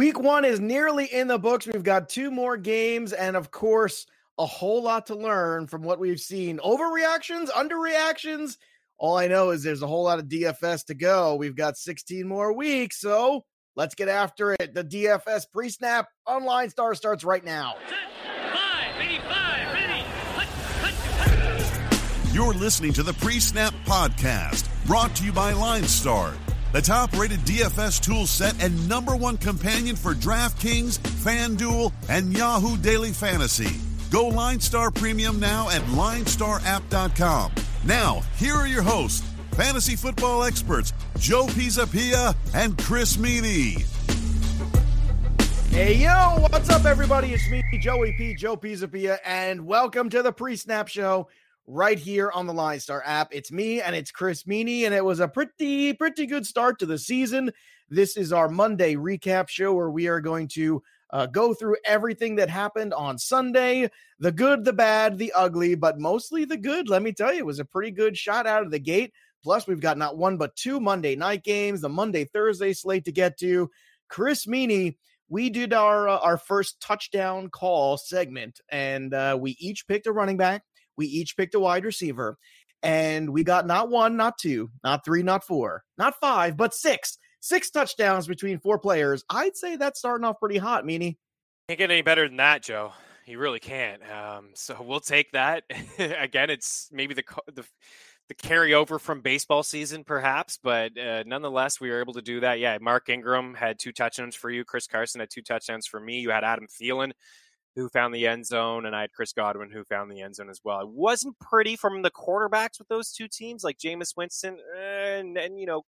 Week one is nearly in the books. We've got two more games, and of course, a whole lot to learn from what we've seen. Overreactions, underreactions. All I know is there's a whole lot of DFS to go. We've got 16 more weeks, so let's get after it. The DFS pre snap on LineStar starts right now. You're listening to the Pre Snap Podcast, brought to you by LineStar the top rated DFS tool set and number one companion for DraftKings, FanDuel, and Yahoo Daily Fantasy. Go LineStar Premium now at linestarapp.com. Now, here are your hosts, fantasy football experts Joe Pisapia and Chris Meany. Hey yo, what's up, everybody? It's me, Joey P. Joe Pisapia, and welcome to the pre-snap show right here on the LineStar app. It's me and it's Chris Meany, and it was a pretty, pretty good start to the season. This is our Monday recap show where we are going to uh, go through everything that happened on Sunday the good, the bad, the ugly, but mostly the good. Let me tell you, it was a pretty good shot out of the gate. Plus, we've got not one but two Monday night games, the Monday Thursday slate to get to. Chris Meany, we did our uh, our first touchdown call segment, and uh, we each picked a running back we each picked a wide receiver, and we got not one, not two, not three, not four, not five, but six. Six touchdowns between four players. I'd say that's starting off pretty hot, Meany. Can't get any better than that, Joe. You really can't. Um, so we'll take that. Again, it's maybe the the the carryover from baseball season, perhaps, but uh, nonetheless, we were able to do that. Yeah, Mark Ingram had two touchdowns for you. Chris Carson had two touchdowns for me. You had Adam Thielen who found the end zone, and I had Chris Godwin who found the end zone as well. It wasn't pretty from the quarterbacks with those two teams, like Jameis Winston and, and you know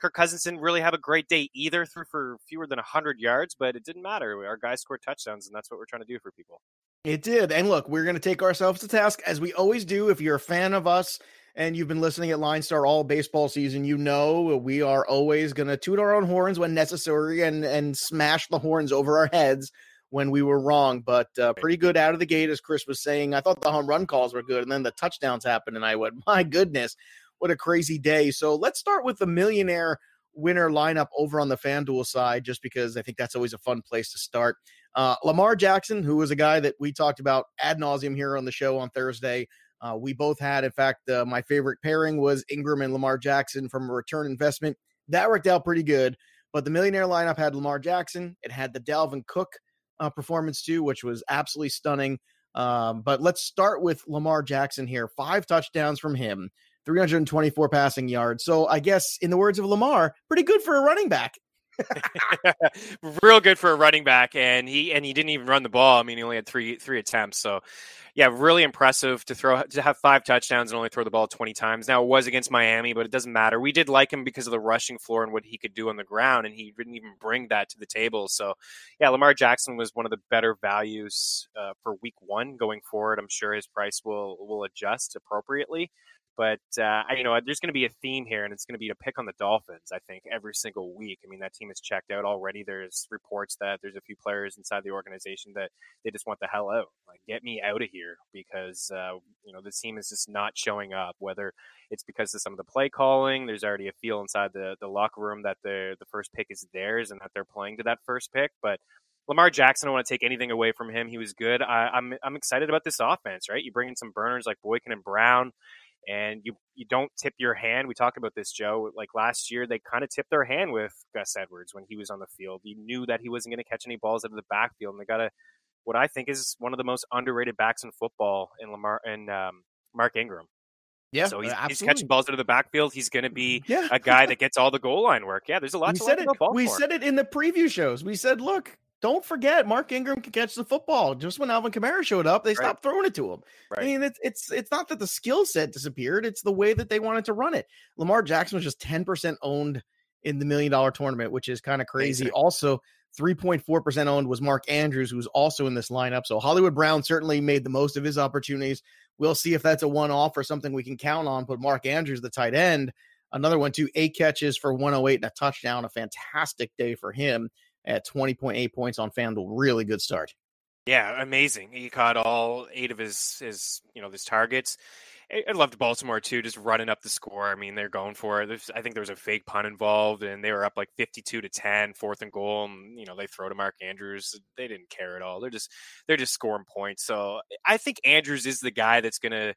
Kirk Cousins didn't really have a great day either, threw for fewer than 100 yards, but it didn't matter. Our guys scored touchdowns, and that's what we're trying to do for people. It did. And look, we're going to take ourselves to task as we always do. If you're a fan of us and you've been listening at LineStar all baseball season, you know we are always going to toot our own horns when necessary and, and smash the horns over our heads when we were wrong, but uh, pretty good out of the gate, as Chris was saying. I thought the home run calls were good, and then the touchdowns happened, and I went, my goodness, what a crazy day. So let's start with the millionaire winner lineup over on the FanDuel side, just because I think that's always a fun place to start. Uh, Lamar Jackson, who was a guy that we talked about ad nauseum here on the show on Thursday. Uh, we both had, in fact, uh, my favorite pairing was Ingram and Lamar Jackson from a return investment. That worked out pretty good. But the millionaire lineup had Lamar Jackson. It had the Dalvin Cook uh, performance too, which was absolutely stunning. Um, but let's start with Lamar Jackson here. Five touchdowns from him, 324 passing yards. So I guess, in the words of Lamar, pretty good for a running back. Real good for a running back, and he and he didn't even run the ball. I mean, he only had three three attempts. So yeah, really impressive to throw to have five touchdowns and only throw the ball 20 times. Now it was against Miami, but it doesn't matter. We did like him because of the rushing floor and what he could do on the ground, and he didn't even bring that to the table. So yeah, Lamar Jackson was one of the better values uh, for Week One going forward. I'm sure his price will will adjust appropriately. But uh, you know, there's going to be a theme here, and it's going to be to pick on the Dolphins. I think every single week. I mean, that team is checked out already. There's reports that there's a few players inside the organization that they just want the hell out. Like, get me out of here because uh, you know the team is just not showing up. Whether it's because of some of the play calling, there's already a feel inside the the locker room that the the first pick is theirs and that they're playing to that first pick, but. Lamar Jackson, I don't want to take anything away from him. He was good. I, I'm I'm excited about this offense, right? You bring in some burners like Boykin and Brown and you you don't tip your hand. We talked about this, Joe. Like last year, they kind of tipped their hand with Gus Edwards when he was on the field. You knew that he wasn't going to catch any balls out of the backfield, and they got a what I think is one of the most underrated backs in football in Lamar and um, Mark Ingram. Yeah, so he's, he's, catching balls out of the backfield. He's going to be yeah. a guy that gets all the goal line work. Yeah, there's a lot. We said it. we for. said it in the preview shows. We said, look, don't forget Mark Ingram can catch the football. Just when Alvin Kamara showed up, they right. stopped throwing it to him. Right. I mean, it's it's it's not that the skill set disappeared; it's the way that they wanted to run it. Lamar Jackson was just ten percent owned in the million dollar tournament, which is kind of crazy. Amazing. Also, three point four percent owned was Mark Andrews, who's also in this lineup. So Hollywood Brown certainly made the most of his opportunities. We'll see if that's a one off or something we can count on. But Mark Andrews, the tight end, another one too, eight catches for one hundred eight and a touchdown. A fantastic day for him at 20.8 points on FanDuel. Really good start. Yeah, amazing. He caught all eight of his his you know his targets. I loved Baltimore too, just running up the score. I mean, they're going for it. There's, I think there was a fake punt involved, and they were up like 52 to 10, fourth and goal, and you know they throw to Mark Andrews. They didn't care at all. They're just they're just scoring points. So I think Andrews is the guy that's going to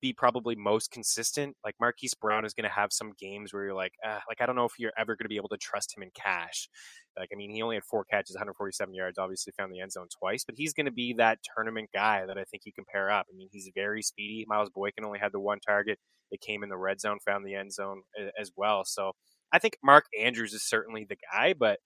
be probably most consistent. Like Marquise Brown is going to have some games where you're like, uh, like I don't know if you're ever going to be able to trust him in cash. Like I mean, he only had four catches, 147 yards. Obviously, found the end zone twice, but he's going to be that tournament guy that I think you can pair up. I mean, he's very speedy. Miles Boykin only had the one target. It came in the red zone, found the end zone as well. So I think Mark Andrews is certainly the guy, but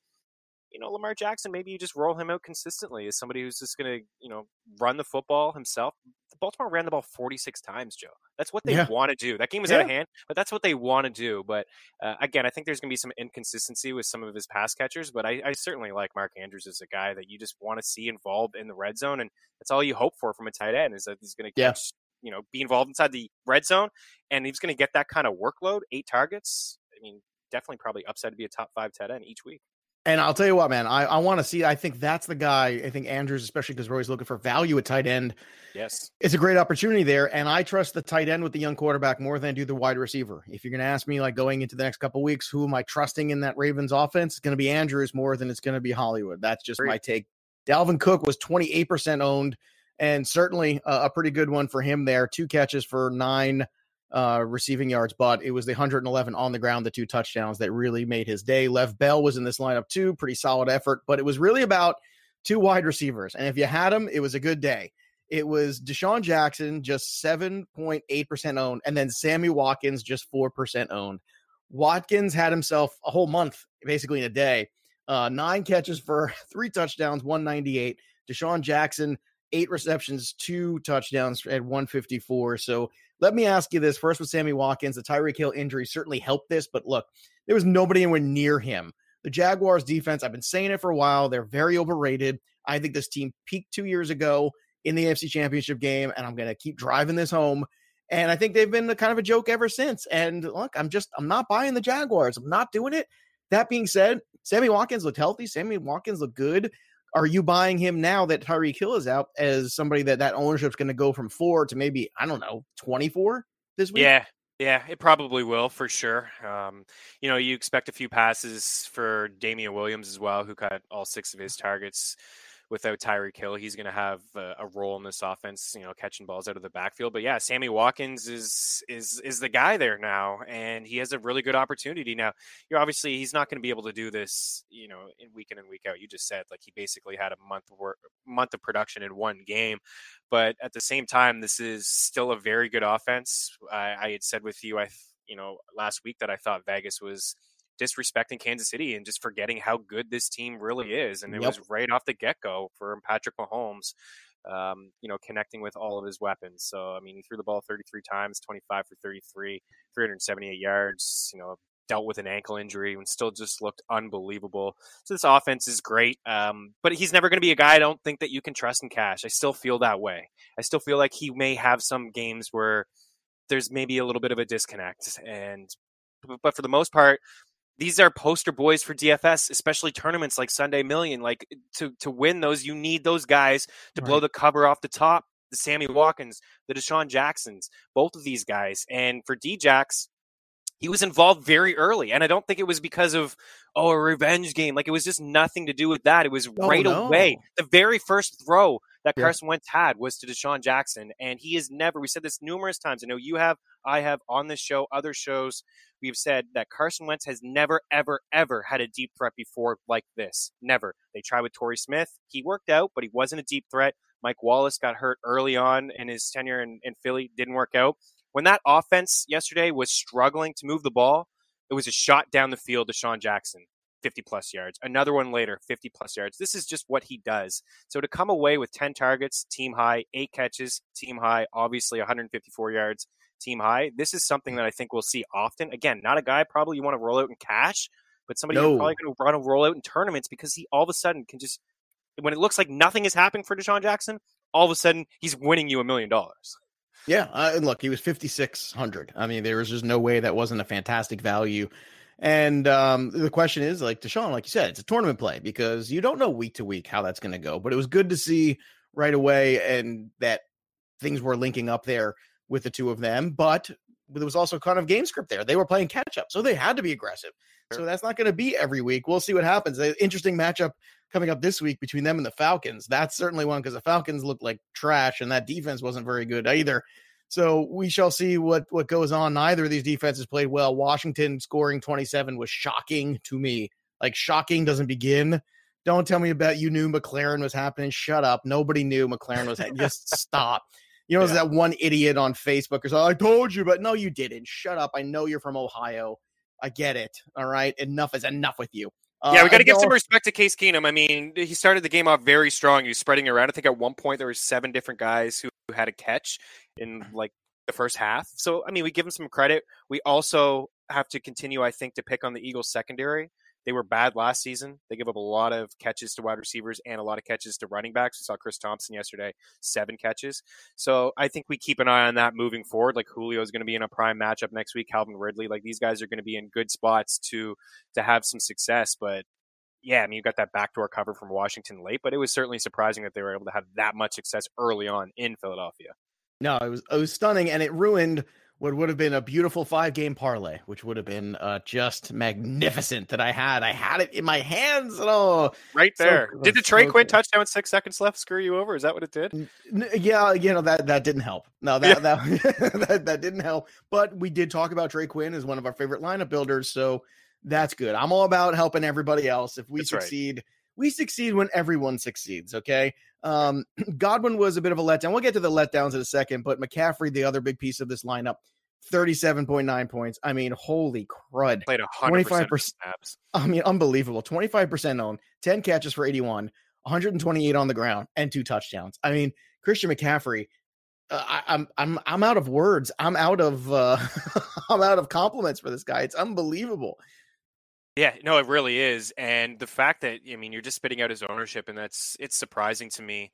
you know, Lamar Jackson, maybe you just roll him out consistently as somebody who's just going to, you know, run the football himself. Baltimore ran the ball 46 times, Joe. That's what they yeah. want to do. That game was yeah. out of hand, but that's what they want to do. But uh, again, I think there's going to be some inconsistency with some of his pass catchers, but I, I certainly like Mark Andrews as a guy that you just want to see involved in the red zone. And that's all you hope for from a tight end is that he's going to catch, you know, be involved inside the red zone and he's going to get that kind of workload, eight targets. I mean, definitely probably upside to be a top five tight end each week. And I'll tell you what, man, I, I want to see. I think that's the guy. I think Andrews, especially because we're always looking for value at tight end. Yes. It's a great opportunity there. And I trust the tight end with the young quarterback more than I do the wide receiver. If you're going to ask me, like going into the next couple weeks, who am I trusting in that Ravens offense? It's going to be Andrews more than it's going to be Hollywood. That's just Great. my take. Dalvin Cook was 28% owned and certainly a, a pretty good one for him there. Two catches for nine uh, receiving yards, but it was the 111 on the ground, the two touchdowns that really made his day. Lev Bell was in this lineup too, pretty solid effort, but it was really about two wide receivers. And if you had them, it was a good day. It was DeSean Jackson, just 7.8% owned, and then Sammy Watkins, just 4% owned. Watkins had himself a whole month, basically in a day. Uh, nine catches for three touchdowns, 198. DeSean Jackson, eight receptions, two touchdowns at 154. So let me ask you this first with Sammy Watkins. The Tyreek Hill injury certainly helped this, but look, there was nobody anywhere near him. The Jaguars defense, I've been saying it for a while, they're very overrated. I think this team peaked two years ago in the AFC Championship game, and I'm going to keep driving this home. And I think they've been a kind of a joke ever since. And look, I'm just, I'm not buying the Jaguars. I'm not doing it. That being said, Sammy Watkins looked healthy. Sammy Watkins looked good are you buying him now that Tyreek Hill is out as somebody that that ownership's going to go from four to maybe I don't know twenty four this week? Yeah, yeah, it probably will for sure. Um, you know, you expect a few passes for Damien Williams as well, who got all six of his targets without Tyreek Hill, he's going to have a, a, role in this offense, you know, catching balls out of the backfield. But yeah, Sammy Watkins is is is the guy there now, and he has a really good opportunity now. You're obviously he's not going to be able to do this, you know, in week in and week out. You just said like he basically had a month work, month of production in one game, but at the same time, this is still a very good offense. I, I had said with you, I you know last week that I thought Vegas was disrespecting Kansas City and just forgetting how good this team really is. And it yep. was right off the get go for Patrick Mahomes, um, you know, connecting with all of his weapons. So, I mean, he threw the ball 33 times, 25 for 33, 378 yards, you know, dealt with an ankle injury and still just looked unbelievable. So this offense is great, um, but he's never going to be a guy I don't think that you can trust in cash. I still feel that way. I still feel like he may have some games where there's maybe a little bit of a disconnect and but for the most part these are poster boys for DFS, especially tournaments like Sunday Million. Like eh, to to win those, you need those guys to right. blow the cover off the top. The Sammy Watkins, the DeSean Jacksons, both of these guys. And for Djax, he was involved very early. And I don't think it was because of, oh, a revenge game. Like it was just nothing to do with that. It was oh, right no. away. The very first throw that yeah. Carson Wentz had was to DeSean Jackson. And he is never, we said this numerous times. I know you have, I have on this show, other shows we've said that Carson Wentz has never, ever, ever had a deep threat before like this. Never. They tried with Torrey Smith. He worked out, but he wasn't a deep threat. Mike Wallace got hurt early on in his tenure in, in Philly, didn't work out. When that offense yesterday was struggling to move the ball, it was a shot down the field to Sean Jackson. 50 plus yards. Another one later, 50 plus yards. This is just what he does. So to come away with 10 targets, team high, eight catches, team high, obviously 154 yards, team high. This is something that I think we'll see often. Again, not a guy probably you want to roll out in cash, but somebody no. probably going to run a roll out in tournaments because he all of a sudden can just when it looks like nothing is happening for DeSean Jackson, all of a sudden he's winning you a million dollars. Yeah, uh, look, he was fifty six hundred. I mean, there was just no way that wasn't a fantastic value. And um, the question is, like DeSean, like you said, it's a tournament play because you don't know week to week how that's going to go. But it was good to see right away, and that things were linking up there with the two of them, but there was also kind of game script there. They were playing catch up, so they had to be aggressive. So that's not going to be every week. We'll see what happens. An interesting matchup coming up this week between them and the Falcons. That's certainly one because the Falcons looked like trash and that defense wasn't very good either. So we shall see what what goes on. Neither of these defenses played well. Washington scoring 27 was shocking to me. Like shocking doesn't begin. Don't tell me about you knew McLaurin was happening. Shut up. Nobody knew McLaurin was. just stop. You know, yeah. that one idiot on Facebook or. I told you, but no, you didn't. Shut up. I know you're from Ohio. I get it. All right. Enough is enough with you. Uh, yeah, we got to give some respect to Case Keenum. I mean, he started the game off very strong. He was spreading around. I think at one point there were seven different guys who had a catch in like the first half. So, I mean, we give him some credit. We also have to continue, I think, to pick on the Eagles secondary. They were bad last season. They give up a lot of catches to wide receivers and a lot of catches to running backs. We saw Chris Thompson yesterday, seven catches. So I think we keep an eye on that moving forward. Like Julio is going to be in a prime matchup next week. Calvin Ridley, like these guys are going to be in good spots to to have some success. But yeah, I mean, you got that backdoor cover from Washington late, but it was certainly surprising that they were able to have that much success early on in Philadelphia. No, it was it was stunning, and it ruined what would have been a beautiful five game parlay, which would have been uh, just magnificent. That I had, I had it in my hands. Oh, right there. So, did the Trey so Quinn cool. touchdown with six seconds left screw you over? Is that what it did? N- yeah, you know that that didn't help. No, that yeah. that, that that didn't help. But we did talk about Trey Quinn as one of our favorite lineup builders, so that's good. I'm all about helping everybody else. If we that's succeed. Right we succeed when everyone succeeds. Okay. Um, Godwin was a bit of a letdown. We'll get to the letdowns in a second, but McCaffrey, the other big piece of this lineup, 37.9 points. I mean, holy crud. Played 25% snaps. I mean, unbelievable. 25% owned, 10 catches for 81, 128 on the ground, and two touchdowns. I mean, Christian McCaffrey, uh, I, I'm, I'm I'm out of words. I'm out of uh, I'm out of compliments for this guy. It's unbelievable. Yeah, no, it really is. And the fact that I mean you're just spitting out his ownership and that's it's surprising to me.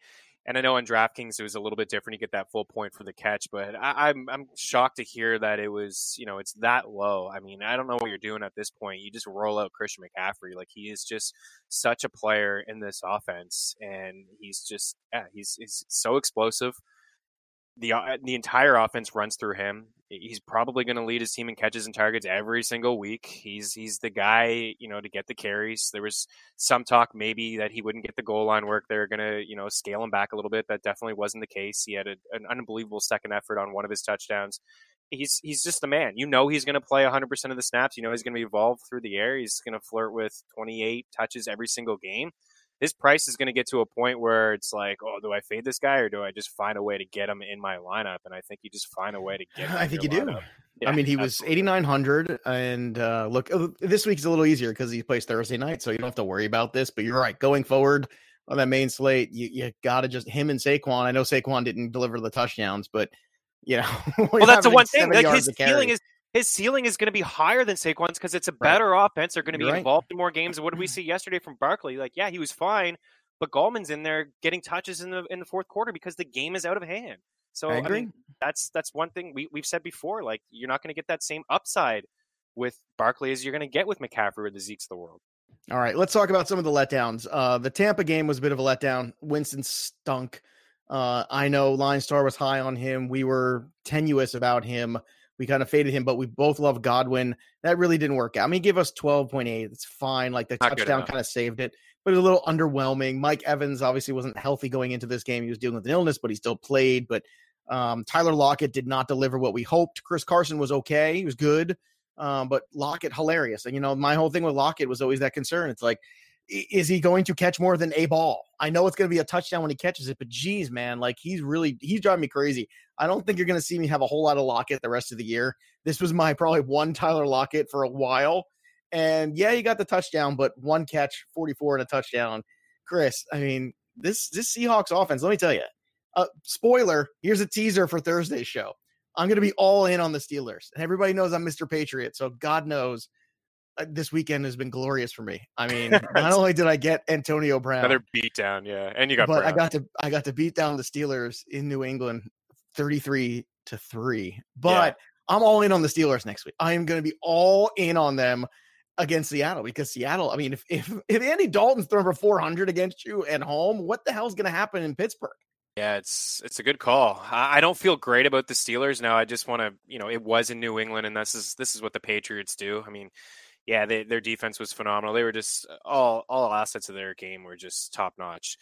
And I know on DraftKings it was a little bit different. You get that full point for the catch, but I, am I'm, I'm shocked to hear that it was you know it's that low. I mean I don't know what you're doing at this point. You just roll out Christian McCaffrey like he is just such a player in this offense, and he's just yeah he's he's so explosive the uh, the entire offense runs through him. He's probably going to lead his team in catches and targets every single week. He's he's the guy, you know, to get the carries. There was some talk maybe that he wouldn't get the goal line work. They're going to, you know, scale him back a little bit. That definitely wasn't the case. He had a, an unbelievable second effort on one of his touchdowns. He's he's just the man. You know he's going to play 100% of the snaps. You know he's going to be evolved through the air. He's going to flirt with 28 touches every single game his price is going to get to a point where it's like, oh, do I fade this guy or do I just find a way to get him in my lineup? And I think you just find a way to get. I think you lineup. do. Yeah, I mean, he was 8,900. And uh, look, uh, this week's a little easier because he plays Thursday night. So you don't have to worry about this. But you're right. Going forward on that main slate, you, you got to just him and Saquon. I know Saquon didn't deliver the touchdowns, but, you know, well, that's the one thing. Like his feeling is his ceiling is going to be higher than Saquon's because it's a better right. offense. They're going to be involved in more games. And what did we see yesterday from Barkley? Like, yeah, he was fine, but Gallman's in there getting touches in the in the fourth quarter because the game is out of hand. So I, I mean, that's that's one thing we we've said before. Like, you're not going to get that same upside with Barkley as you're going to get with McCaffrey or the Zeke's of the world. All right, let's talk about some of the letdowns. Uh, the Tampa game was a bit of a letdown. Winston stunk. Uh, I know LineStar was high on him. We were tenuous about him. We kind of faded him, but we both love Godwin. That really didn't work out. I mean, he gave us 12.8. It's fine. Like the Not touchdown kind of saved it, but it was a little underwhelming. Mike Evans obviously wasn't healthy going into this game. He was dealing with an illness, but he still played. But um, Tyler Lockett did not deliver what we hoped. Chris Carson was okay. He was good. Um, but Lockett, hilarious. And, you know, my whole thing with Lockett was always that concern. It's like, is he going to catch more than a ball? I know it's going to be a touchdown when he catches it, but geez, man, like he's really he's driving me crazy. I don't think you're going to see me have a whole lot of Lockett the rest of the year. This was my probably one Tyler Lockett for a while, and yeah, he got the touchdown, but one catch, 44 and a touchdown. Chris, I mean this this Seahawks offense. Let me tell you, uh, spoiler. Here's a teaser for Thursday's show. I'm going to be all in on the Steelers, and everybody knows I'm Mr. Patriot, so God knows Uh, this weekend has been glorious for me. I mean, not only did I get Antonio Brown, another beatdown, yeah, and you got, but Brown. I got to I got to beat down the Steelers in New England, thirty three to three. But yeah. I'm all in on the Steelers next week. I am going to be all in on them against Seattle because Seattle. I mean, if if if Andy Dalton's throwing for 400 against you at home, what the hell's going to happen in Pittsburgh? Yeah, it's it's a good call. I, I don't feel great about the Steelers now. I just want to, you know, it was in New England, and this is this is what the Patriots do. I mean, yeah, they, their defense was phenomenal. They were just all all assets of their game were just top notch.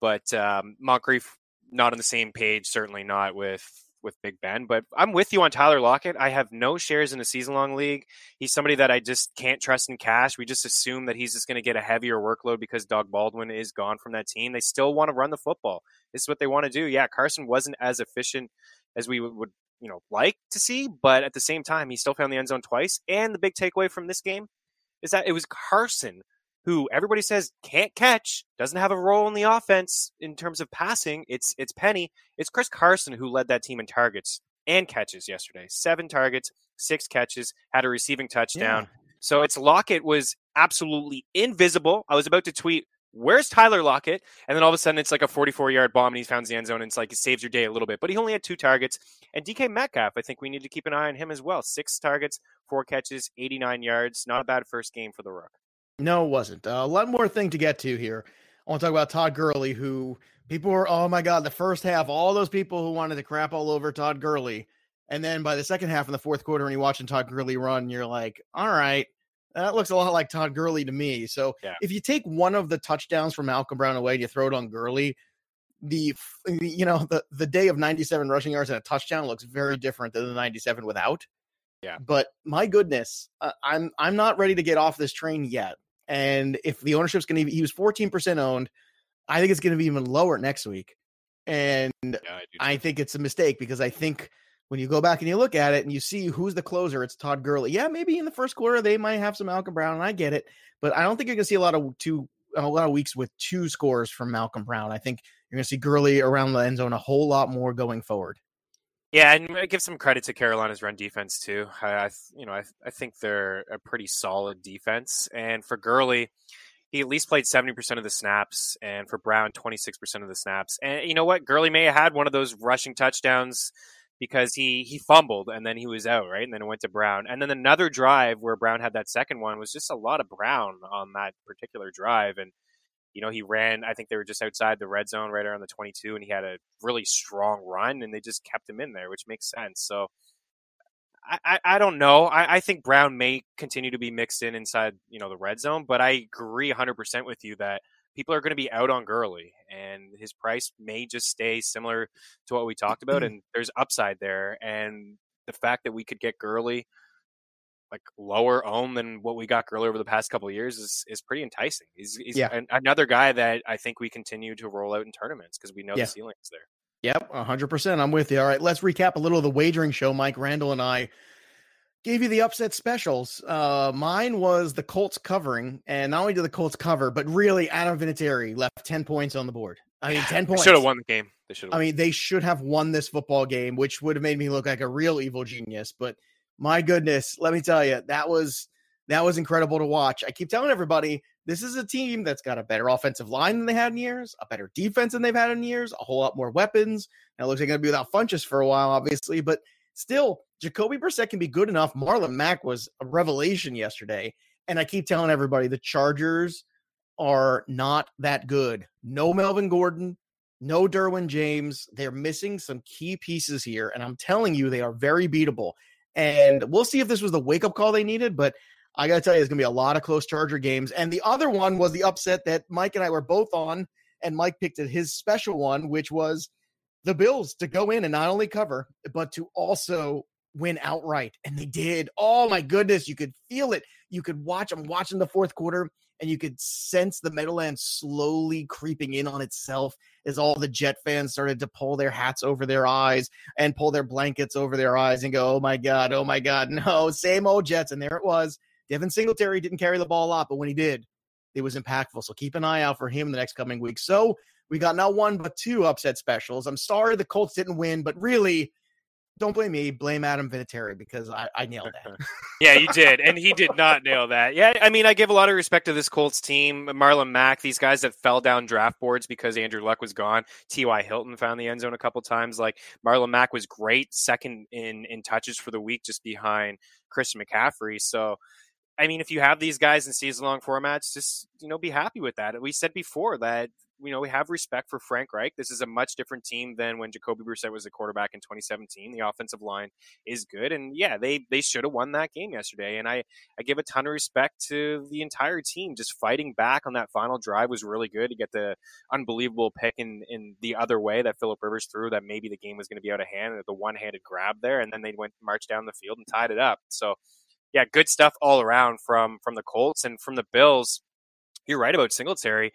But um, Moncrief not on the same page. Certainly not with with Big Ben. But I'm with you on Tyler Lockett. I have no shares in a season long league. He's somebody that I just can't trust in cash. We just assume that he's just going to get a heavier workload because Doug Baldwin is gone from that team. They still want to run the football. This is what they want to do. Yeah, Carson wasn't as efficient as we would, you know, like to see, but at the same time, he still found the end zone twice. And the big takeaway from this game is that it was Carson who everybody says can't catch, doesn't have a role in the offense in terms of passing. It's it's Penny. It's Chris Carson who led that team in targets and catches yesterday. Seven targets, six catches, had a receiving touchdown. Yeah. So it's Lockett was absolutely invisible. I was about to tweet, "Where's Tyler Lockett?" And then all of a sudden, it's like a 44-yard bomb, and he found the end zone, and it's like it saves your day a little bit. But he only had two targets. And DK Metcalf, I think we need to keep an eye on him as well. Six targets, four catches, 89 yards. Not a bad first game for the Rook. No, it wasn't. Uh, a lot more thing to get to here. I want to talk about Todd Gurley, who people were, oh my God, the first half, all those people who wanted to crap all over Todd Gurley. And then by the second half in the fourth quarter, and you're watching Todd Gurley run, you're like, all right, that looks a lot like Todd Gurley to me. So yeah. if you take one of the touchdowns from Malcolm Brown away and you throw it on Gurley, the you know the the day of 97 rushing yards and a touchdown looks very different than the 97 without. Yeah. But my goodness, uh, I'm I'm not ready to get off this train yet. And if the ownership's going to be, he was 14% owned, I think it's going to be even lower next week. And yeah, I, I, think it's a mistake because I think when you go back and you look at it and you see who's the closer, it's Todd Gurley. Yeah, maybe in the first quarter they might have some Malcolm Brown, and I get it, but I don't think you're going to see a lot of two a lot of weeks with two scores from Malcolm Brown. I think you're going to see Gurley around the end zone a whole lot more going forward. Yeah, and give some credit to Carolina's run defense too. I, you know, I, I think they're a pretty solid defense. And for Gurley, he at least played seventy percent of the snaps, and for Brown, twenty six percent of the snaps. And you know what, Gurley may have had one of those rushing touchdowns because he he fumbled and then he was out, right? And then it went to Brown. And then another drive where Brown had that second one was just a lot of Brown on that particular drive. And you know, he ran, I think they were just outside the red zone right around the 22, and he had a really strong run, and they just kept him in there, which makes sense. So I, I, I don't know. I, I think Brown may continue to be mixed in inside, you know, the red zone, but I agree 100% with you that people are going to be out on Gurley, and his price may just stay similar to what we talked about, mm-hmm. and there's upside there. And the fact that we could get Gurley – like lower own than what we got Gurley over the past couple years is is pretty enticing. He's, he's yeah. an, another guy that I think we continue to roll out in tournaments because we know yeah. the ceiling is there. Yep, 100%. I'm with you. All right, let's recap a little of the wagering show. Mike Randall and I gave you the upset specials. Uh, mine was the Colts covering, and not only did the Colts cover, but really Adam Vinatieri left 10 points on the board. I mean, 10 points. Should have won the game. They should I mean, they should have won this football game, which would have made me look like a real evil genius, but – my goodness, let me tell you, that was that was incredible to watch. I keep telling everybody this is a team that's got a better offensive line than they had in years, a better defense than they've had in years, a whole lot more weapons. Now it looks like they're going to be without Funchess for a while, obviously, but still, Jacoby Brissett can be good enough. Marlon Mack was a revelation yesterday, and I keep telling everybody the Chargers are not that good. No Melvin Gordon, no Derwin James. They're missing some key pieces here, and I'm telling you, they are very beatable. And we'll see if this was the wake up call they needed. But I got to tell you, it's going to be a lot of close Charger games. And the other one was the upset that Mike and I were both on. And Mike picked his special one, which was the Bills to go in and not only cover, but to also win outright. And they did. Oh my goodness. You could feel it. You could watch. I'm watching the fourth quarter and you could sense the Meadowlands slowly creeping in on itself as all the Jet fans started to pull their hats over their eyes and pull their blankets over their eyes and go, "Oh my god, oh my god, no, same old Jets." And there it was. Devin Singletary didn't carry the ball a lot, but when he did, it was impactful. So keep an eye out for him the next coming week. So we got not one but two upset specials. I'm sorry the Colts didn't win, but really don't blame me. Blame Adam Vinatieri because I, I nailed that. yeah, you did, and he did not nail that. Yeah, I mean, I give a lot of respect to this Colts team. Marlon Mack, these guys that fell down draft boards because Andrew Luck was gone. T.Y. Hilton found the end zone a couple times. Like Marlon Mack was great, second in in touches for the week, just behind Christian McCaffrey. So. I mean, if you have these guys in season long formats, just you know, be happy with that. We said before that you know we have respect for Frank Reich. This is a much different team than when Jacoby Brissett was the quarterback in 2017. The offensive line is good, and yeah, they they should have won that game yesterday. And I I give a ton of respect to the entire team. Just fighting back on that final drive was really good to get the unbelievable pick in in the other way that Philip Rivers threw. That maybe the game was going to be out of hand. The one handed grab there, and then they went march down the field and tied it up. So yeah, good stuff all around from from the Colts and from the Bills. You're right about Singletary.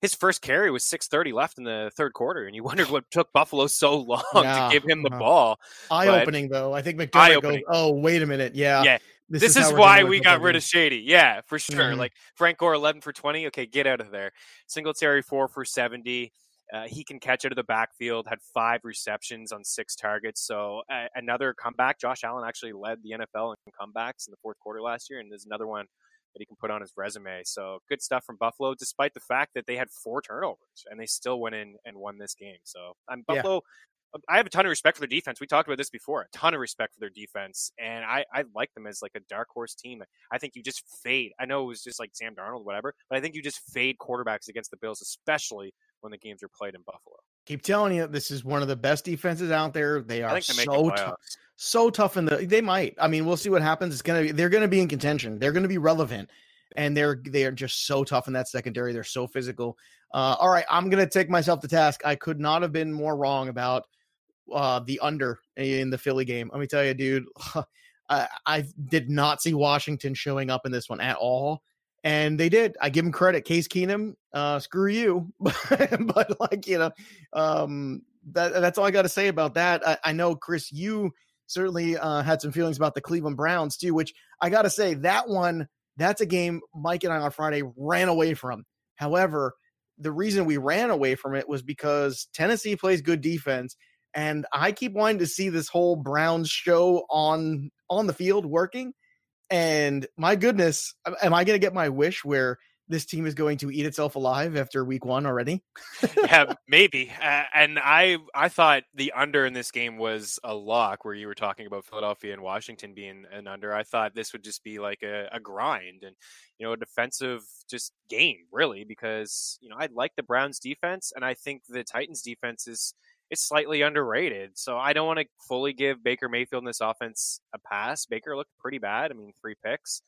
His first carry was 6:30 left in the third quarter, and you wondered what took Buffalo so long yeah, to give him the uh, ball. Eye opening though. I think McDermott goes, "Oh, wait a minute, yeah, yeah." This, this is, is why we got rid of Shady. Yeah, for sure. Mm-hmm. Like Frank Gore, 11 for 20. Okay, get out of there. Singletary, 4 for 70. Uh, he can catch out of the backfield, had five receptions on six targets. So uh, another comeback. Josh Allen actually led the NFL in comebacks in the fourth quarter last year, and there's another one that he can put on his resume. So good stuff from Buffalo, despite the fact that they had four turnovers and they still went in and won this game. So I'm Buffalo. Yeah. I have a ton of respect for their defense. We talked about this before. A ton of respect for their defense, and I, I like them as like a dark horse team. I think you just fade. I know it was just like Sam Darnold, whatever, but I think you just fade quarterbacks against the Bills, especially when the games are played in Buffalo. Keep telling you, this is one of the best defenses out there. They are so tough, so tough in the. They might. I mean, we'll see what happens. It's gonna. Be, they're gonna be in contention. They're gonna be relevant, and they're they are just so tough in that secondary. They're so physical. Uh, all right, I'm gonna take myself to task. I could not have been more wrong about uh, the under in the Philly game. Let me tell you, dude. I, I did not see Washington showing up in this one at all and they did. I give them credit. Case Keenum, uh, screw you, but like you know, um, that that's all I got to say about that. I, I, know, Chris, you certainly uh, had some feelings about the Cleveland Browns too, which I got to say that one. That's a game Mike and I on Friday ran away from. However, the reason we ran away from it was because Tennessee plays good defense, and I keep wanting to see this whole Browns show on on the field working and my goodness, am I going to get my wish where this team is going to eat itself alive after week one already? yeah, maybe. Uh, and I I thought the under in this game was a lock where you were talking about Philadelphia and Washington being an under. I thought this would just be like a, a grind and, you know, a defensive just game, really, because, you know, I like the Browns defense and I think the Titans defense is – it's slightly underrated. So I don't want to fully give Baker Mayfield in this offense a pass. Baker looked pretty bad. I mean, three picks.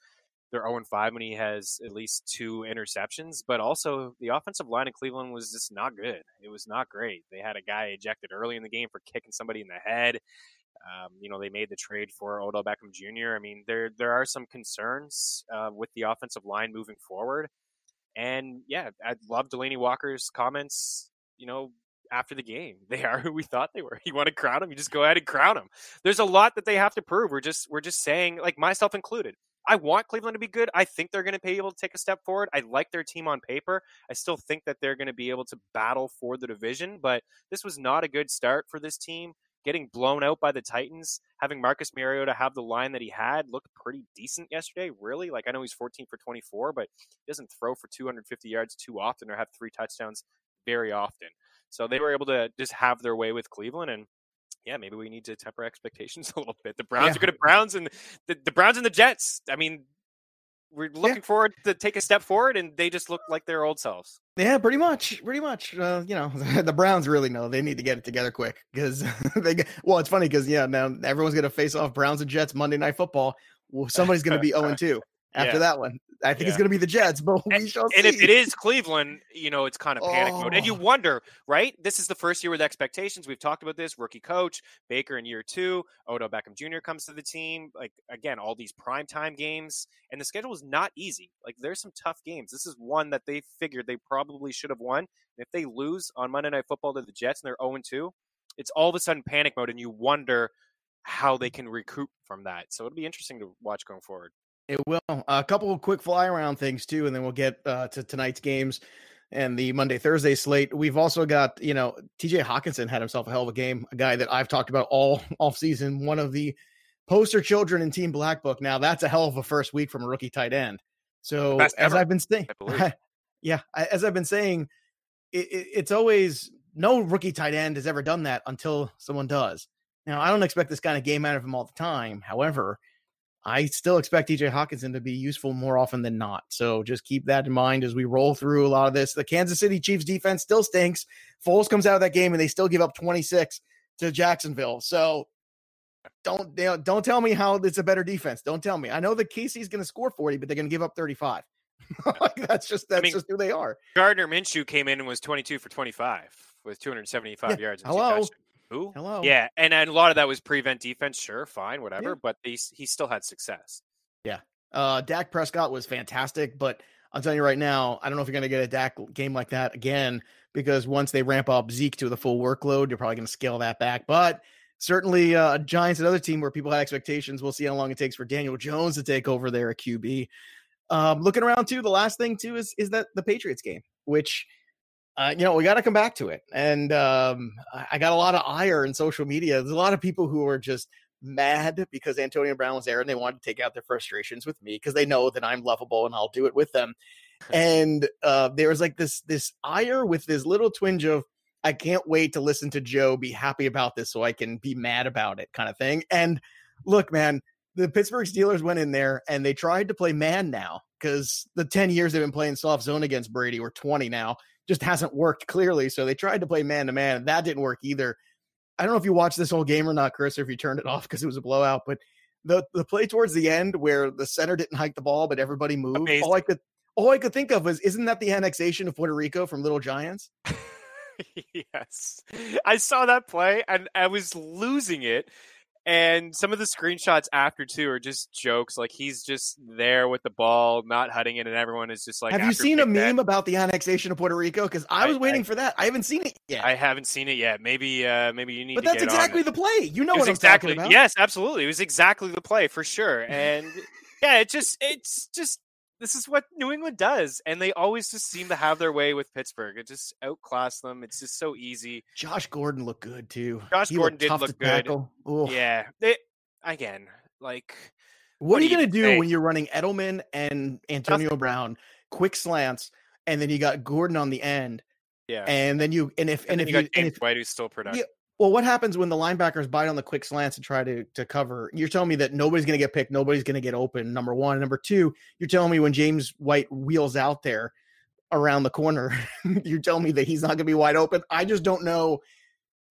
They're 0 5 when he has at least two interceptions, but also the offensive line in Cleveland was just not good. It was not great. They had a guy ejected early in the game for kicking somebody in the head. Um, you know, they made the trade for Odell Beckham Jr. I mean, there there are some concerns uh, with the offensive line moving forward. And yeah, I love Delanie Walker's comments. You know, after the game. They are who we thought they were. You want to crown them, you just go ahead and crown them. There's a lot that they have to prove. We're just we're just saying, like myself included. I want Cleveland to be good. I think they're going to be able to take a step forward. I like their team on paper. I still think that they're going to be able to battle for the division, but this was not a good start for this team. Getting blown out by the Titans, having Marcus Mariota have the line that he had looked pretty decent yesterday. Really, like I know he's 14 for 24, but he doesn't throw for 250 yards too often or have three touchdowns very often. So they were able to just have their way with Cleveland and yeah, maybe we need to temper expectations a little bit. The Browns yeah. are good at Browns and the, the Browns and the Jets. I mean, we're looking yeah. forward to take a step forward, and they just look like their old selves. Yeah, pretty much, pretty much. Uh, you know, the Browns really know they need to get it together quick because they. Get, well, it's funny because yeah, now everyone's going to face off Browns and Jets Monday Night Football. Well, somebody's going to be zero oh two after yeah. that one. I think yeah. it's going to be the Jets, but we and, shall see. And if it is Cleveland, you know, it's kind of panic oh. mode. And you oh. wonder, right? This is the first year with expectations. We've talked about this. Rookie coach, Baker in year two, Odell Beckham Jr. comes to the team. Like, again, all these primetime games. And the schedule is not easy. Like, there's some tough games. This is one that they figured they probably should have won. And if they lose on Monday Night Football to the Jets and they're 0 2, it's all of a sudden panic mode. And you wonder how they can recoup from that. So it'll be interesting to watch going forward. It will. A couple of quick fly around things too, and then we'll get uh, to tonight's games and the Monday Thursday slate. We've also got you know T.J. Hockenson had himself a hell of a game, a guy that I've talked about all off season, one of the poster children in Team Black Book. Now that's a hell of a first week from a rookie tight end. So as ever, I've been saying, yeah, as I've been saying, it, it, it's always no rookie tight end has ever done that until someone does. Now I don't expect this kind of game out of him all the time. However, I still expect TJ Hockenson to be useful more often than not. So just keep that in mind as we roll through a lot of this. The Kansas City Chiefs defense still stinks. Foles comes out of that game and they still give up 26 to Jacksonville. So don't don't tell me how it's a better defense. Don't tell me. I know that KC's going to score 40, but they're going to give up 35. like that's just that's I mean, just who they are. Gardner Minshew came in and was 22 for 25 with 275 yeah. yards. Hello. Who? Hello. Yeah, and, and a lot of that was prevent defense. Sure, fine, whatever. Yeah. But he he still had success. Yeah. Uh, Dak Prescott was fantastic, but I'm telling you right now, I don't know if you're going to get a Dak game like that again because once they ramp up Zeke to the full workload, you're probably going to scale that back. But certainly, uh, Giants, another team where people had expectations. We'll see how long it takes for Daniel Jones to take over there at QB. Um, looking around too, the last thing too is is that the Patriots game, which uh, you know, we got to come back to it. And um, I got a lot of ire in social media. There's a lot of people who are just mad because Antonio Brown was there and they wanted to take out their frustrations with me because they know that I'm lovable and I'll do it with them. and uh, there was like this this ire with this little twinge of I can't wait to listen to Joe be happy about this so I can be mad about it kind of thing. And look, man, the Pittsburgh Steelers went in there and they tried to play man now because the 10 years they've been playing soft zone against Brady or 20 now just hasn't worked clearly. So they tried to play man to man, and that didn't work either. I don't know if you watched this whole game or not, Chris, or if you turned it off because it was a blowout. But the the play towards the end where the center didn't hike the ball, but everybody moved. Amazing. All I could all I could think of was, isn't that the annexation of Puerto Rico from Little Giants? yes, I saw that play and I was losing it and some of the screenshots after too are just jokes. Like he's just there with the ball, not hutting it, and everyone is just like. Have you seen a meme about the annexation of Puerto Rico? Because I was I, waiting I, for that. I haven't seen it yet. I haven't seen it yet. Maybe, uh maybe you need. But that's exactly the play. You know what exactly, I'm talking about. Yes, absolutely. It was exactly the play for sure. And yeah, it just it's just this is what New England does, and they always just seem to have their way with Pittsburgh. It just outclass them. It's just so easy. Josh Gordon looked good too. Josh he Gordon did look good. Yeah, they, again, like what, what are you gonna do say? when you're running Edelman and Antonio That's... Brown quick slants, and then you got Gordon on the end? Yeah, and then you and if and, and if you, you, and if, White who's still productive. Well, what happens when the linebackers bite on the quick slants and try to to cover? You're telling me that nobody's going to get picked, nobody's going to get open. Number one, number two, you're telling me when James White wheels out there around the corner, you're telling me that he's not going to be wide open. I just don't know,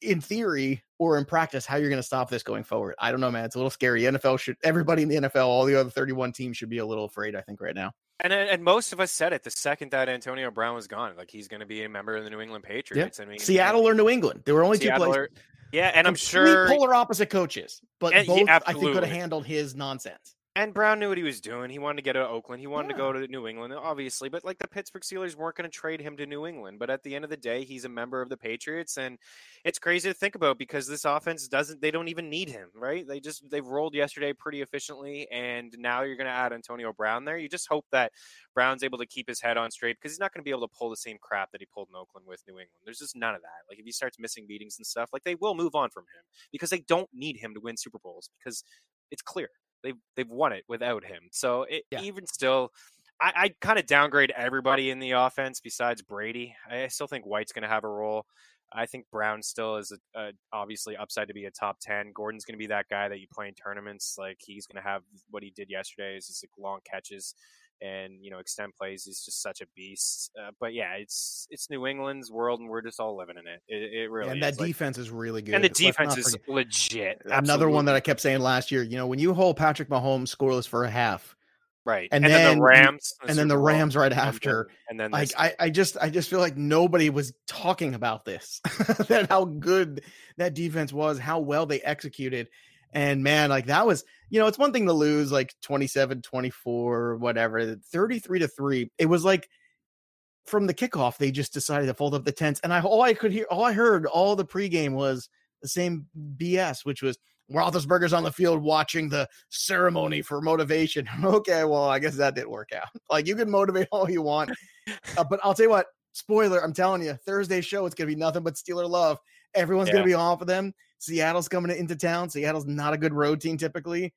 in theory or in practice, how you're going to stop this going forward. I don't know, man. It's a little scary. NFL should everybody in the NFL, all the other 31 teams should be a little afraid. I think right now. And uh, and most of us said it the second that Antonio Brown was gone, like he's going to be a member of the New England Patriots. Yeah. I mean, Seattle or New England, there were only Seattle two places. Or, yeah, and I'm sure polar opposite coaches, but and, both yeah, I think could have handled his nonsense. And Brown knew what he was doing. He wanted to get to Oakland. He wanted yeah. to go to New England, obviously. But like the Pittsburgh Steelers weren't going to trade him to New England. But at the end of the day, he's a member of the Patriots, and it's crazy to think about because this offense doesn't. They don't even need him, right? They just they've rolled yesterday pretty efficiently, and now you're going to add Antonio Brown there. You just hope that Brown's able to keep his head on straight because he's not going to be able to pull the same crap that he pulled in Oakland with New England. There's just none of that. Like if he starts missing meetings and stuff, like they will move on from him because they don't need him to win Super Bowls because it's clear they've they've won it without him. So it, yeah. even still, I, I kind of downgrade everybody in the offense besides Brady. I still think White's going to have a role. I think Brown still is a, a, obviously upside to be a top ten. Gordon's going to be that guy that you play in tournaments. Like he's going to have what he did yesterday is just like long catches and you know extend plays. He's just such a beast. Uh, but yeah, it's it's New England's world, and we're just all living in it. It, it really. and that defense is really good. And the defense is legit. Another one that I kept saying last year. You know, when you hold Patrick Mahomes scoreless for a half. Right, and, and then, then, the Rams, and then the Rams right after, and then, and then like I, I just, I just feel like nobody was talking about this, that how good that defense was, how well they executed, and man, like that was, you know, it's one thing to lose like 27, 24, whatever, 33 to 3. It was like from the kickoff, they just decided to fold up the tents. And I all I could hear, all I heard all the pregame was the same BS, which was Roethlisberger's on the field watching the ceremony for motivation. okay, well, I guess that didn't work out. Like you can motivate all you want, uh, but I'll tell you what. Spoiler, I'm telling you, Thursday show it's gonna be nothing but Steeler love. Everyone's yeah. gonna be on for them. Seattle's coming into town. Seattle's not a good road team typically.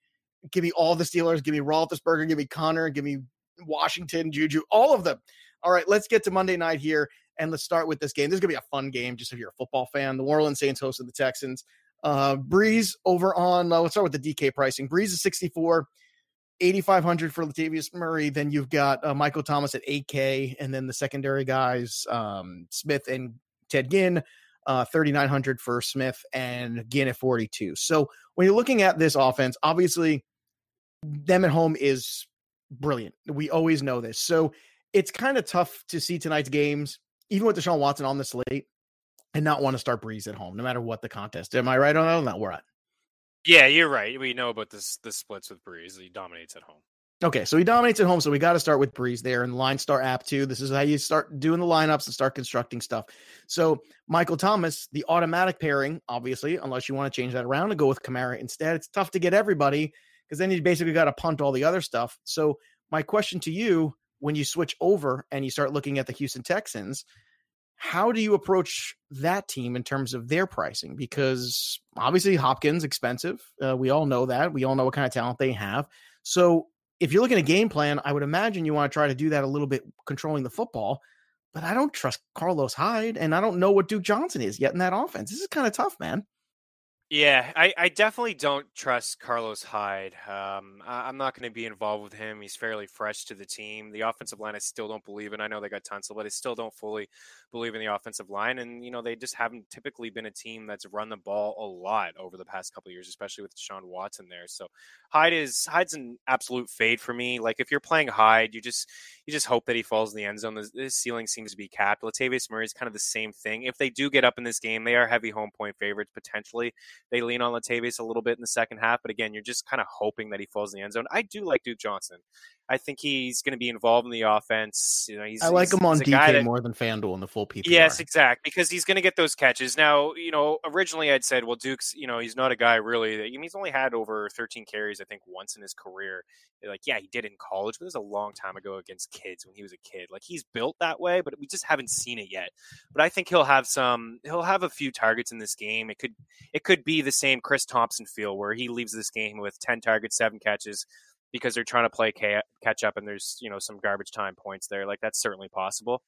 Give me all the Steelers. Give me Roethlisberger. Give me Conner. Give me Washington, Juju, all of them. All right, let's get to Monday night here and let's start with this game. This is gonna be a fun game, just if you're a football fan. The New Orleans Saints hosted the Texans. Uh, Brees over on. Uh, let's start with the DK pricing. Brees is 64. 8,500 for Latavius Murray. Then you've got uh, Michael Thomas at 8K, and then the secondary guys, um, Smith and Ted Ginn, uh, 3,900 for Smith and Ginn at 42. So when you're looking at this offense, obviously them at home is brilliant. We always know this. So it's kind of tough to see tonight's games, even with Deshaun Watson on the slate, and not want to start Brees at home, no matter what the contest. Am I right on that? No, we're at. Yeah, you're right. We know about this the splits with Brees. He dominates at home. Okay, so he dominates at home. So we got to start with Brees there in LineStar app too. This is how you start doing the lineups and start constructing stuff. So Michael Thomas, the automatic pairing, obviously, unless you want to change that around and go with Kamara instead. It's tough to get everybody because then you basically got to punt all the other stuff. So my question to you, when you switch over and you start looking at the Houston Texans, how do you approach that team in terms of their pricing? Because obviously Hopkins expensive. Uh, we all know that. We all know what kind of talent they have. So if you're looking at a game plan, I would imagine you want to try to do that a little bit controlling the football. But I don't trust Carlos Hyde, and I don't know what Duke Johnson is yet in that offense. This is kind of tough, man. Yeah, I, I definitely don't trust Carlos Hyde. Um, I, am not going to be involved with him. He's fairly fresh to the team. The offensive line, I still don't believe in. I know they got Tunsil, but I still don't fully believe in the offensive line. And, you know, they just haven't typically been a team that's run the ball a lot over the past couple years, especially with Sean Watson there. So Hyde is Hyde's an absolute fade for me. Like if you're playing Hyde, you just you just hope that he falls in the end zone. The, ceiling seems to be capped. Latavius Murray is kind of the same thing. If they do get up in this game, they are heavy home point favorites potentially they lean on Latavius a little bit in the second half, but again, you're just kind of hoping that he falls in the end zone. I do like Duke Johnson. I think he's going to be involved in the offense. You know, he's I like he's, him on DK that, more than FanDuel in the full PPR. Yes, exactly, because he's going to get those catches. Now, you know, originally I'd said, well, Duke's, you know, he's not a guy really that I mean, he's only had over 13 carries, I think, once in his career. Like, yeah, he did in college, but it was a long time ago against kids when he was a kid. Like, he's built that way, but we just haven't seen it yet. But I think he'll have some. He'll have a few targets in this game. It could, it could be the same Chris Thompson feel where he leaves this game with 10 targets, seven catches because they're trying to play catch up and there's you know some garbage time points there. Like that's certainly possible.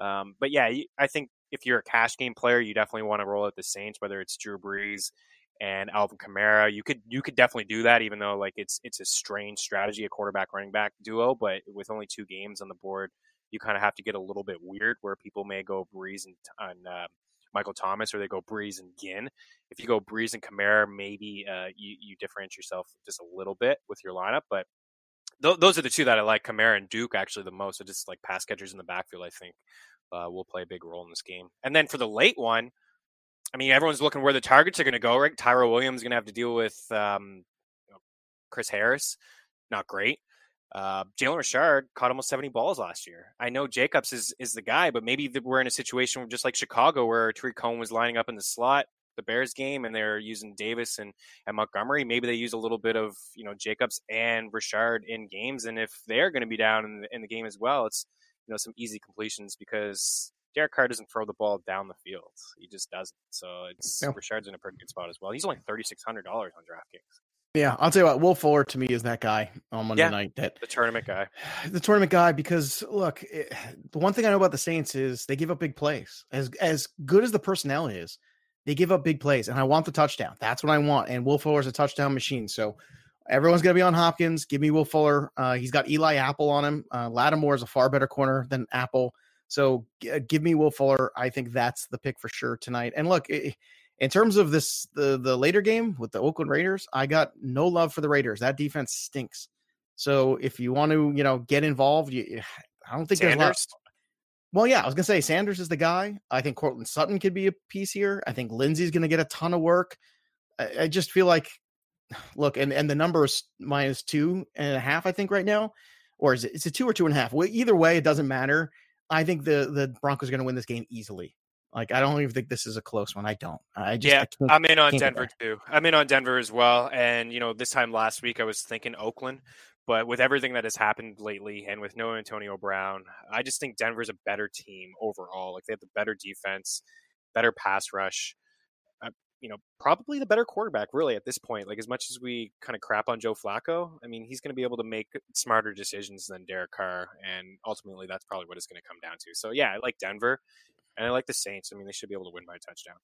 Um, but yeah, I think if you're a cash game player, you definitely want to roll out the Saints, whether it's Drew Brees and Alvin Kamara. You could you could definitely do that, even though like it's it's a strange strategy, a quarterback running back duo. But with only two games on the board, you kind of have to get a little bit weird, where people may go Brees and on uh, Michael Thomas, or they go Brees and Ginn. If you go Brees and Kamara, maybe uh, you, you differentiate yourself just a little bit with your lineup. But th- those are the two that I like, Kamara and Duke, actually the most. So just like pass catchers in the backfield, I think uh, will play a big role in this game. And then for the late one, I mean, everyone's looking where the targets are going to go, right? Tyrell Williams is going to have to deal with um, Chris Harris. Not great. Uh, Jalen Richard caught almost 70 balls last year. I know Jacobs is is the guy, but maybe we're in a situation just like Chicago where Tarik Cohen was lining up in the slot the Bears game and they're using Davis and, and Montgomery. Maybe they use a little bit of you know Jacobs and Richard in games, and if they're going to be down in the, in the game as well, it's you know some easy completions because Derek Carr doesn't throw the ball down the field. He just doesn't. So it's yeah. Richard's in a pretty good spot as well. He's only thirty six hundred dollars on DraftKings. Yeah, I'll tell you what, Will Fuller to me is that guy on Monday yeah, night. That the tournament guy, the tournament guy. Because look, it, the one thing I know about the Saints is they give up big plays. As as good as the personnel is, they give up big plays, and I want the touchdown. That's what I want. And Will Fuller is a touchdown machine. So everyone's gonna be on Hopkins. Give me Will Fuller. Uh, he's got Eli Apple on him. Uh, Lattimore is a far better corner than Apple. So g- give me Will Fuller. I think that's the pick for sure tonight. And look. It, in terms of this the the later game with the Oakland Raiders, I got no love for the Raiders. That defense stinks. So if you want to, you know, get involved, you, I don't think Sanders. there's a lot. Well, yeah, I was gonna say Sanders is the guy. I think Courtland Sutton could be a piece here. I think Lindsay's gonna get a ton of work. I, I just feel like, look, and and the number is minus two and a half. I think right now, or is it? It's a two or two and a half. Well, either way, it doesn't matter. I think the the Broncos are gonna win this game easily. Like I don't even think this is a close one. I don't. I just yeah. I am in on Denver too. I'm in on Denver as well. And you know, this time last week I was thinking Oakland, but with everything that has happened lately and with no Antonio Brown, I just think Denver's a better team overall. Like they have the better defense, better pass rush. Uh, you know, probably the better quarterback, really, at this point. Like, as much as we kind of crap on Joe Flacco, I mean, he's going to be able to make smarter decisions than Derek Carr. And ultimately, that's probably what it's going to come down to. So, yeah, I like Denver. And I like the Saints. I mean, they should be able to win by a touchdown.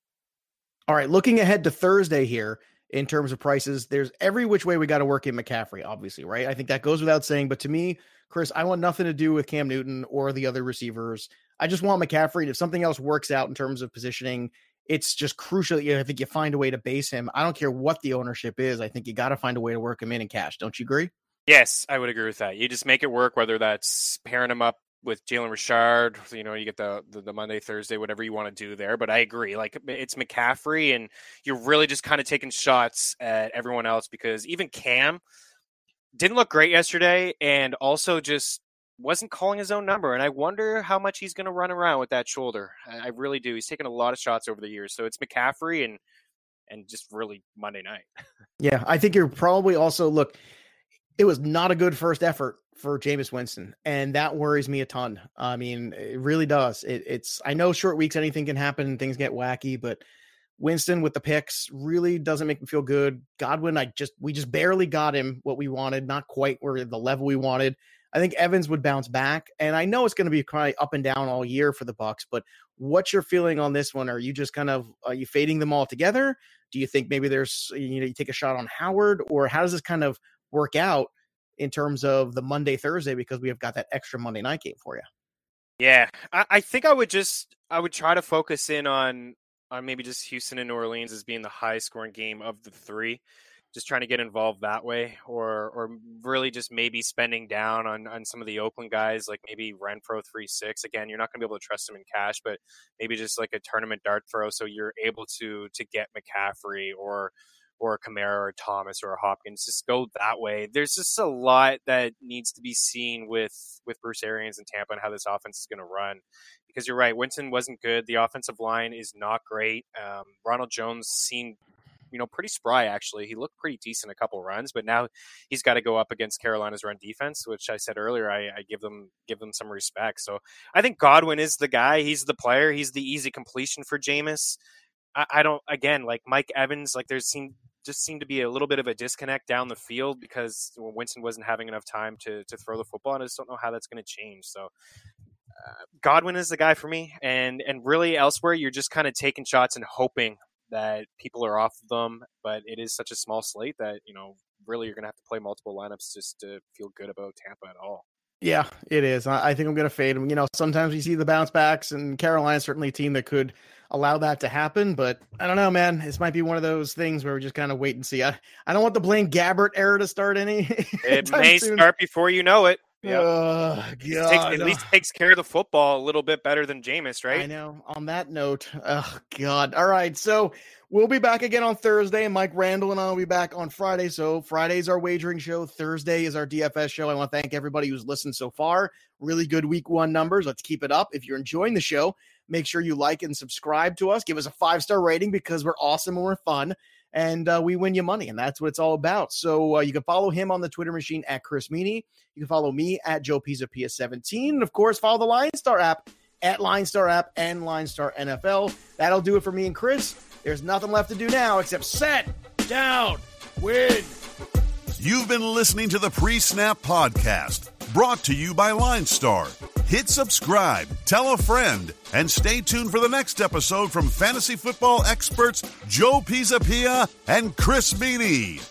All right, looking ahead to Thursday here, in terms of prices. There's every which way we got to work in McCaffrey, obviously, right? I think that goes without saying. But to me, Chris, I want nothing to do with Cam Newton or the other receivers. I just want McCaffrey. And if something else works out in terms of positioning, it's just crucial. I think you find a way to base him. I don't care what the ownership is. I think you got to find a way to work him in in cash. Don't you agree? Yes, I would agree with that. You just make it work, whether that's pairing him up with Jalen Richard, you know, you get the, the, the Monday, Thursday, whatever you want to do there. But I agree, like it's McCaffrey, and you're really just kind of taking shots at everyone else because even Cam didn't look great yesterday, and also just wasn't calling his own number. And I wonder how much he's going to run around with that shoulder. I, I really do. He's taken a lot of shots over the years, so it's McCaffrey and and just really Monday night. yeah, I think you're probably also look. It was not a good first effort for Jameis Winston, and that worries me a ton. I mean, it really does. It, it's I know short weeks, anything can happen, things get wacky, but Winston with the picks really doesn't make me feel good. Godwin, I just we just barely got him what we wanted, not quite where the level we wanted. I think Evans would bounce back, and I know it's going to be kind of up and down all year for the Bucs. But what's your feeling on this one? Are you just kind of are you fading them all together? Do you think maybe there's you know you take a shot on Howard, or how does this kind of work out? In terms of the Monday Thursday because we have got that extra Monday night game for you. Yeah, I, I think I would just I would try to focus in on on maybe just Houston and New Orleans as being the high scoring game of the three. Just trying to get involved that way, or or really just maybe spending down on on some of the Oakland guys, like maybe Renfrow three six. Again, you're not going to be able to trust him in cash, but maybe just like a tournament dart throw, so you're able to to get McCaffrey or or a Kamara or a Thomas or a Hopkins. Just go that way. There's just a lot that needs to be seen with with Bruce Arians and Tampa and how this offense is going to run. Because you're right, Winston wasn't good. The offensive line is not great. Um, Ronald Jones seemed you know pretty spry actually. He looked pretty decent a couple runs, but now he's got to go up against Carolina's run defense, which I said earlier I, I, give them give them some respect. So I think Godwin is the guy. He's the player. He's the easy completion for Jameis. I, I don't again like Mike Evans. Like there's seemed just seemed to be a little bit of a disconnect down the field because Winston wasn't having enough time to to throw the football, and I just don't know how that's going to change. So. Uh, Godwin is the guy for me, and and really elsewhere, you're just kind of taking shots and hoping that people are off of them. But it is such a small slate that you know really you're going to have to play multiple lineups just to feel good about Tampa at all. Yeah, it is. I think I'm going to fade him. You know, sometimes we see the bounce backs, and Carolina's certainly a team that could allow that to happen. But I don't know, man. This might be one of those things where we just kind of wait and see. I, I don't want the Blaine Gabbert era to start any. It may soon. start before you know it. Yeah, God. At least takes care of the football a little bit better than Jameis, right? I know. On that note, oh God. All right, so we'll be back again on Thursday. and Mike Randall and I will be back on Friday. So Friday's our wagering show. Thursday is our DFS show. I want to thank everybody who's listened so far. Really good week one numbers. Let's keep it up. If you're enjoying the show, make sure you like and subscribe to us. Give us a five star rating because we're awesome and we're fun and uh, we win you money. And that's what it's all about. So uh, you can follow him on the Twitter machine at Chris Meaney. You can follow me at Joe Pisapia17. And of course, follow the LineStar app at LineStar app and LineStar NFL. That'll do it for me and Chris. There's nothing left to do now except set, down, win. You've been listening to the Pre Snap Podcast, brought to you by LineStar. Hit subscribe, tell a friend, and stay tuned for the next episode from fantasy football experts Joe Pisapia and Chris Meaney.